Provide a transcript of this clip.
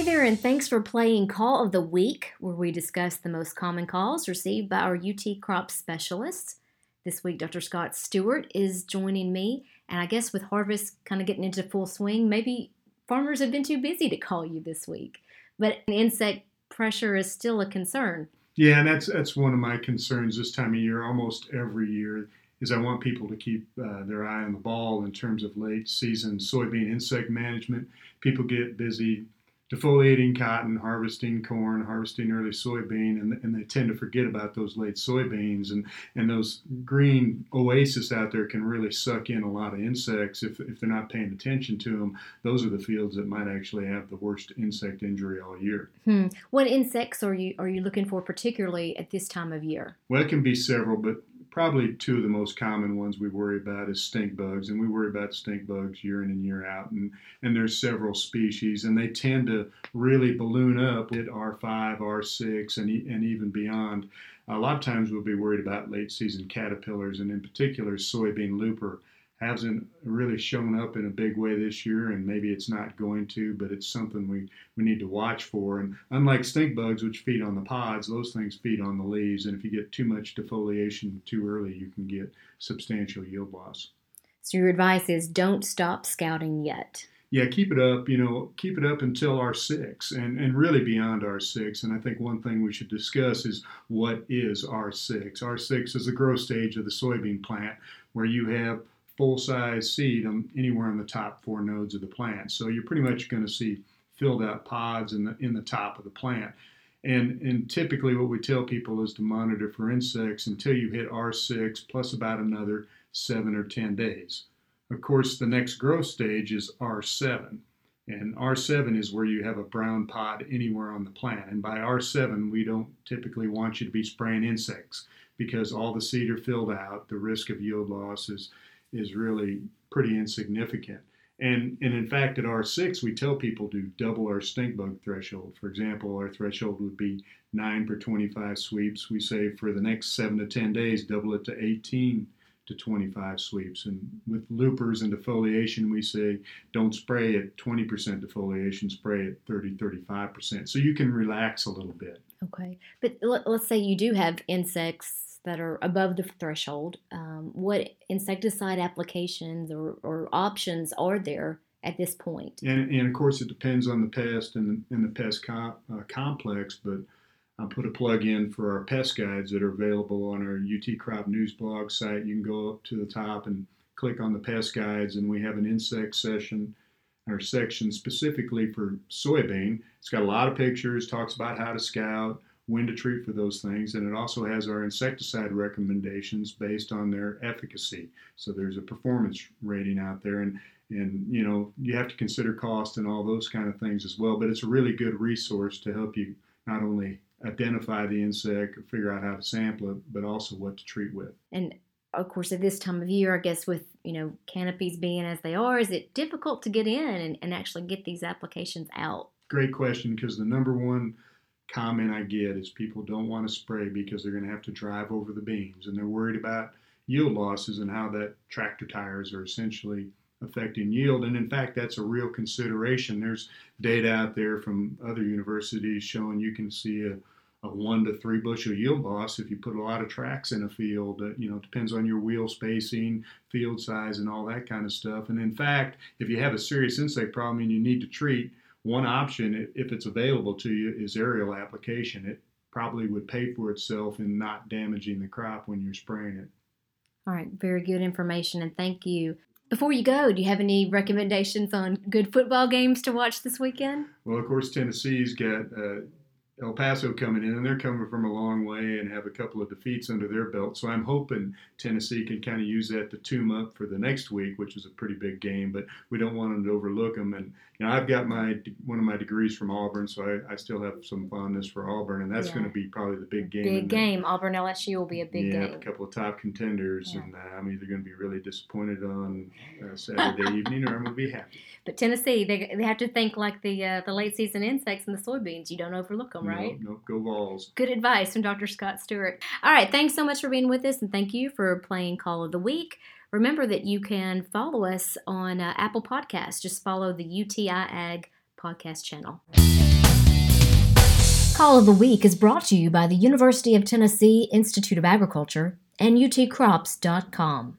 Hey there, and thanks for playing Call of the Week, where we discuss the most common calls received by our UT crop specialists. This week, Dr. Scott Stewart is joining me, and I guess with harvest kind of getting into full swing, maybe farmers have been too busy to call you this week. But insect pressure is still a concern. Yeah, and that's that's one of my concerns this time of year, almost every year, is I want people to keep uh, their eye on the ball in terms of late season soybean insect management. People get busy defoliating cotton, harvesting corn, harvesting early soybean, and, and they tend to forget about those late soybeans. And, and those green oasis out there can really suck in a lot of insects if, if they're not paying attention to them. Those are the fields that might actually have the worst insect injury all year. Hmm. What insects are you are you looking for particularly at this time of year? Well, it can be several, but probably two of the most common ones we worry about is stink bugs, and we worry about stink bugs year in and year out. And, and there's several species, and they tend to really balloon up at R5, R6, and, and even beyond. A lot of times we'll be worried about late season caterpillars, and in particular soybean looper hasn't really shown up in a big way this year, and maybe it's not going to, but it's something we, we need to watch for. And unlike stink bugs, which feed on the pods, those things feed on the leaves, and if you get too much defoliation too early, you can get substantial yield loss. So your advice is don't stop scouting yet. Yeah, keep it up. You know, keep it up until R6 and, and really beyond R6. And I think one thing we should discuss is what is R6. R6 is the growth stage of the soybean plant where you have full size seed on anywhere on the top four nodes of the plant. So you're pretty much going to see filled out pods in the in the top of the plant. And, and typically what we tell people is to monitor for insects until you hit R6 plus about another seven or 10 days. Of course, the next growth stage is R7. And R7 is where you have a brown pod anywhere on the plant. And by R7, we don't typically want you to be spraying insects because all the seed are filled out. The risk of yield loss is is really pretty insignificant. And, and in fact, at R6, we tell people to double our stink bug threshold. For example, our threshold would be 9 per 25 sweeps. We say for the next 7 to 10 days, double it to 18 to 25 sweeps. And with loopers and defoliation, we say don't spray at 20% defoliation, spray at 30, 35%. So you can relax a little bit. Okay. But let's say you do have insects that are above the threshold. Um, what insecticide applications or, or, options are there at this point? And, and, of course, it depends on the pest and, and the pest uh, complex, but I'll put a plug in for our pest guides that are available on our UT Crop News blog site. You can go up to the top and click on the pest guides, and we have an insect session or section specifically for soybean. It's got a lot of pictures, talks about how to scout, when to treat for those things, and it also has our insecticide recommendations based on their efficacy. So there's a performance rating out there, and and you know you have to consider cost and all those kind of things as well. But it's a really good resource to help you not only identify the insect, or figure out how to sample it, but also what to treat with. And of course, at this time of year, I guess with you know canopies being as they are, is it difficult to get in and, and actually get these applications out? Great question, because the number one comment I get is people don't want to spray because they're going to have to drive over the beans and they're worried about yield losses and how that tractor tires are essentially affecting yield. And in fact, that's a real consideration. There's data out there from other universities showing you can see a, a one to three bushel yield loss if you put a lot of tracks in a field. Uh, you know, it depends on your wheel spacing, field size, and all that kind of stuff. And in fact, if you have a serious insect problem and you need to treat, one option, if it's available to you, is aerial application. It probably would pay for itself in not damaging the crop when you're spraying it. All right, very good information, and thank you. Before you go, do you have any recommendations on good football games to watch this weekend? Well, of course, Tennessee's got uh, El Paso coming in, and they're coming from a long way and have a couple of defeats under their belt. So I'm hoping Tennessee can kind of use that to tune up for the next week, which is a pretty big game. But we don't want them to overlook them. And you know, I've got my one of my degrees from Auburn, so I, I still have some fondness for Auburn, and that's yeah. going to be probably the big game. Big game. Auburn LSU will be a big yeah, game. a couple of top contenders, yeah. and uh, I'm either going to be really disappointed on uh, Saturday evening, or I'm going to be happy. But Tennessee, they, they have to think like the uh, the late season insects and the soybeans. You don't overlook them, right? No, no, go Vols. Good advice from Dr. Scott Stewart. All right, thanks so much for being with us, and thank you for playing Call of the Week. Remember that you can follow us on uh, Apple Podcasts. Just follow the UTI Ag podcast channel. Call of the Week is brought to you by the University of Tennessee Institute of Agriculture and utcrops.com.